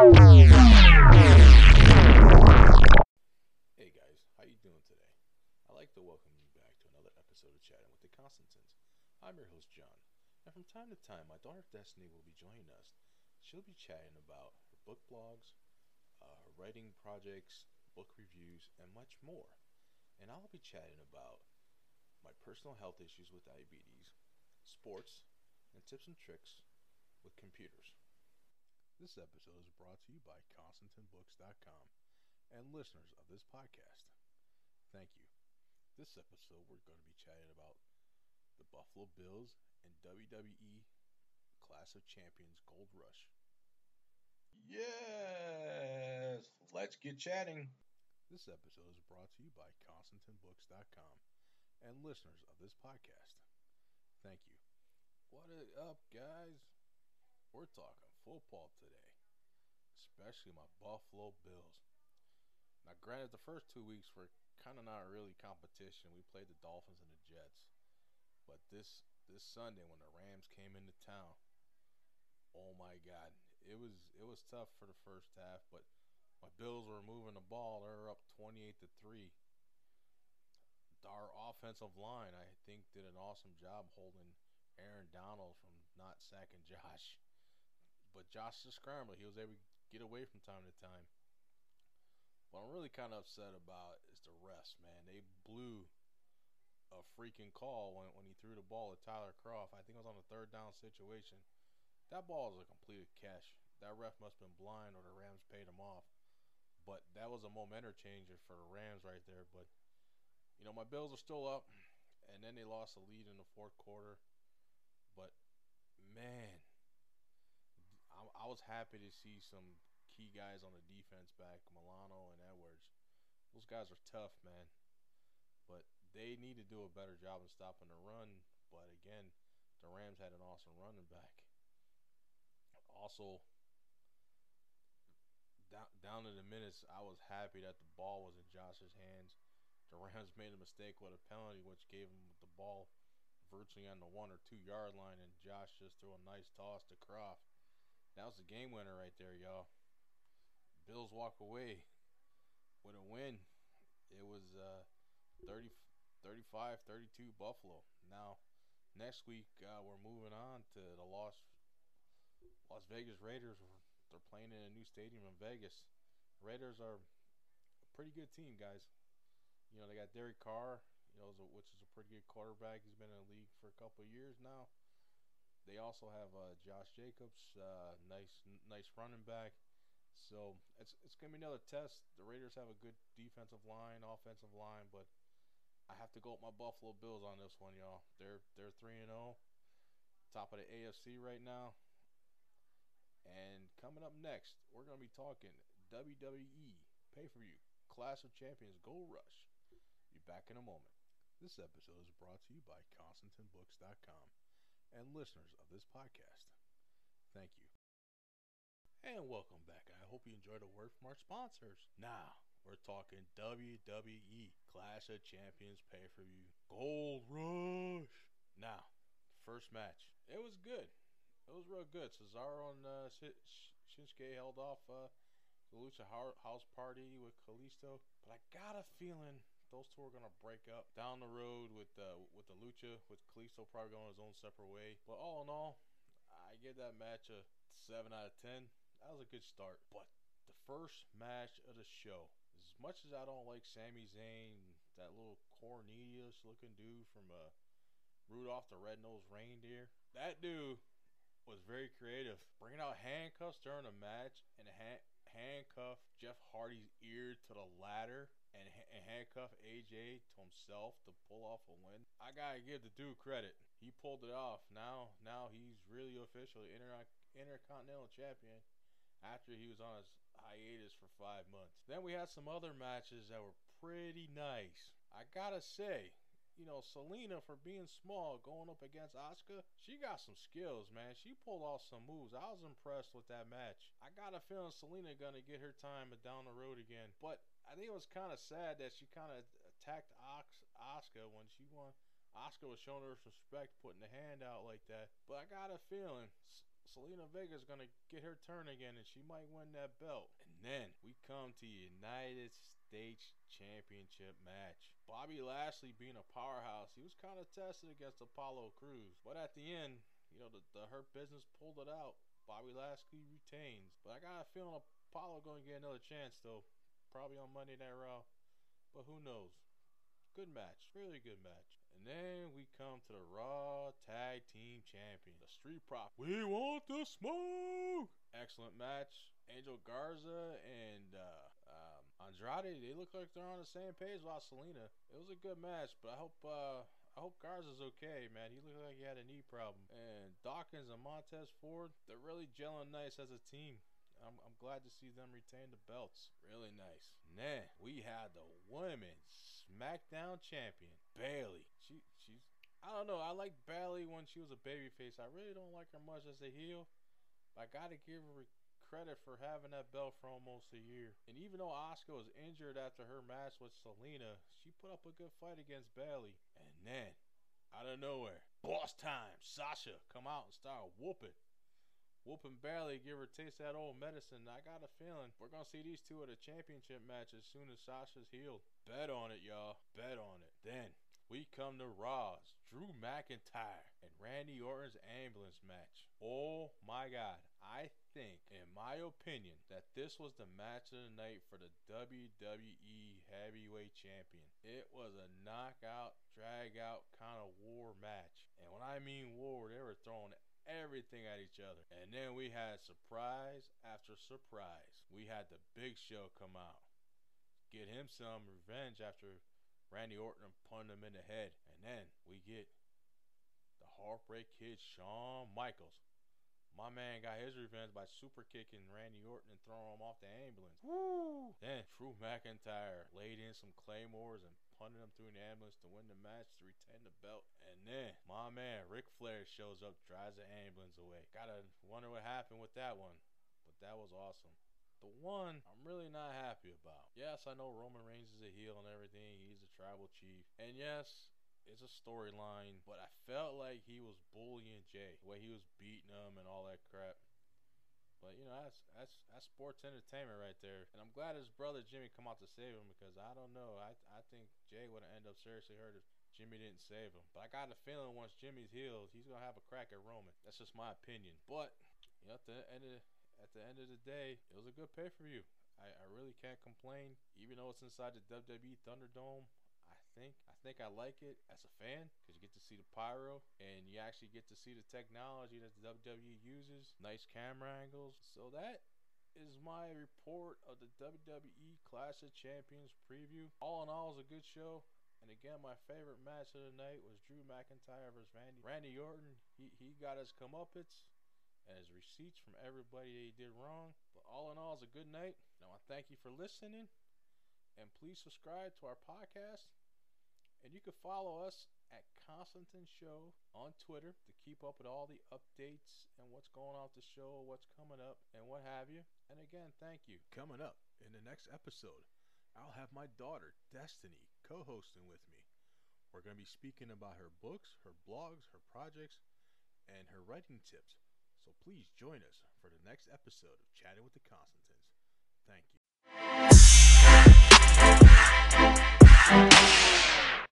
Hey guys, how you doing today? I'd like to welcome you back to another episode of Chatting with the Constantins. I'm your host John, and from time to time, my daughter Destiny will be joining us. She'll be chatting about her book blogs, uh, her writing projects, book reviews, and much more. And I'll be chatting about my personal health issues with diabetes, sports, and tips and tricks with computers. This episode is brought to you by ConstantinBooks.com and listeners of this podcast. Thank you. This episode, we're going to be chatting about the Buffalo Bills and WWE Clash of Champions Gold Rush. Yes, let's get chatting. This episode is brought to you by ConstantinBooks.com and listeners of this podcast. Thank you. What is up, guys? We're talking football today, especially my Buffalo Bills. Now, granted, the first two weeks were kind of not really competition. We played the Dolphins and the Jets, but this this Sunday when the Rams came into town, oh my God, it was it was tough for the first half. But my Bills were moving the ball. They were up twenty-eight to three. Our offensive line, I think, did an awesome job holding Aaron Donald from not sacking Josh. But Josh the scrambler, he was able to get away from time to time. What I'm really kind of upset about is the refs, man. They blew a freaking call when, when he threw the ball at Tyler Kroft. I think it was on a third down situation. That ball was a complete catch. That ref must have been blind or the Rams paid him off. But that was a momentum changer for the Rams right there. But, you know, my Bills are still up. And then they lost the lead in the fourth quarter. But, man, I, I was happy to see some key guys on the defense back, Milano and Edwards. Those guys are tough, man. But they need to do a better job in stopping the run. But again, the Rams had an awesome running back. Also, down down to the minutes, I was happy that the ball was in Josh's hands. The Rams made a mistake with a penalty, which gave him the ball virtually on the one or two yard line, and Josh just threw a nice toss to Kroft. That was the game winner right there, y'all. Bills walk away with a win. It was uh, 30, 35 32 Buffalo. Now, next week, uh, we're moving on to the Las, Las Vegas Raiders. They're playing in a new stadium in Vegas. Raiders are a pretty good team, guys. You know, they got Derek Carr, you know, which is a pretty good quarterback. He's been in the league for a couple years now. They also have uh, Josh Jacobs, uh, nice, nice running back. So it's it's gonna be another test. The Raiders have a good defensive line, offensive line, but I have to go with my Buffalo Bills on this one, y'all. They're they're three and zero, oh, top of the AFC right now. And coming up next, we're gonna be talking WWE pay per view Clash of Champions Gold Rush. Be back in a moment. This episode is brought to you by ConstantinBooks.com and listeners of this podcast. Thank you. And welcome back. I hope you enjoyed a word from our sponsors. Now, we're talking WWE Clash of Champions pay per view Gold Rush. Now, first match. It was good. It was real good. Cesaro and uh, Shinsuke held off uh, the Lucha House Party with Kalisto. But I got a feeling those two are gonna break up down the road with Lucha, with Kalisto probably going his own separate way. But all in all, I give that match a seven out of ten that was a good start. But the first match of the show, as much as I don't like Sami Zayn, that little Cornelius looking dude from uh, Rudolph the Red-Nosed Reindeer, that dude was very creative. Bringing out handcuffs during a match and ha- handcuff Jeff Hardy's ear to the ladder and, and handcuff AJ to himself to pull off a win. I gotta give the dude credit. He pulled it off. Now, now he's really officially inter- intercontinental champion after he was on his hiatus for five months. Then we had some other matches that were pretty nice. I gotta say, you know, Zelina for being small going up against Asuka, she got some skills, man. She pulled off some moves. I was impressed with that match. I got a feeling Zelina gonna get her time down the road again. But I think it was kind of sad that she kind of attacked Asuka when she won. Asuka was showing her respect, putting the hand out like that. But I got a feeling Zelina Vega is gonna get her turn again, and she might win that belt. And then we come to United States Championship match. Bobby Lashley being a powerhouse, he was kind of tested against Apollo Crews, but at the end, you know, the, the Hurt Business pulled it out. Bobby Lashley retains, but I got a feeling Apollo gonna get another chance though, probably on Monday Night Raw. But who knows? Good match, really good match. And then we come to the Raw Tag Team Champion, the Street Profit. We want the smoke. Excellent match. Angel Garza and uh, um, Andrade, they look like they're on the same page with Zelina. It was a good match, but I hope uh, I hope Garza's okay, man. He looked like he had a knee problem. And Dawkins and Montez Ford, they're really gelling nice as a team. I'm, I'm glad to see them retain the belts. Really nice. Then we had the women's SmackDown champion, Bayley. She she's I don't know. I like Bayley when she was a babyface. I really don't like her much as a heel. But I gotta give her credit for having that belt for almost a year. And even though Asuka was injured after her match with Zelina, she put up a good fight against Bayley. And then, out of nowhere, boss time, Sasha come out and start whooping. Whooping Bayley, give her taste that old medicine. I got a feeling we're gonna see these two at a championship match as soon as Sasha's healed. Bet on it, y'all. Bet on it. Then we come to Raw's Drew McIntyre and Randy Orton's ambulance match. Oh my God. I think, in my opinion, that this was the match of the night for the WWE Heavyweight Champion. It was a knockout, drag out kind of war match. And when I mean war, they were throwing everything at each other. And then we had surprise after surprise. We had the big show come out. Get him some revenge after Randy Orton punted him in the head. And then we get the Heartbreak Kid Shawn Michaels. My man got his revenge by super kicking Randy Orton and throwing him off the ambulance. Woo! Then Drew McIntyre laid in some claymores and punted him through an ambulance to win the match to retain the belt. And then my man Ric Flair shows up, drives the ambulance away. Gotta wonder what happened with that one. But that was awesome. The one I'm really not happy about. Yes, I know Roman Reigns is a heel and everything. He's a tribal chief. And yes, it's a storyline, but I felt like he was bullying Jey, the way he was beating him and all that crap. That's that's that's sports entertainment right there. And I'm glad his brother Jimmy come out to save him because I don't know. I I think Jey would have ended up seriously hurt if Jimmy didn't save him. But I got a feeling once Jimmy's healed, he's gonna have a crack at Roman. That's just my opinion. But you know, at the end of at the end of the day, it was a good pay per view. I, I really can't complain, even though it's inside the WWE Thunderdome. I think I think I like it as a fan because you get to see the pyro and you actually get to see the technology that the WWE uses, nice camera angles. So that is my report of the WWE Clash of Champions preview. All in all, it was a good show. And again, my favorite match of the night was Drew McIntyre versus Randy. Randy Orton, he, he got his comeuppance and his receipts from everybody that he did wrong. But all in all, it's a good night. And I want to thank you for listening. And please subscribe to our podcast. And you can follow us at Constantine Show on Twitter to keep up with all the updates and what's going on with the show, what's coming up, and what have you. And again, thank you. Coming up in the next episode, I'll have my daughter, Destiny, co hosting with me. We're going to be speaking about her books, her blogs, her projects, and her writing tips. So please join us for the next episode of Chatting with the Constantins. Thank you.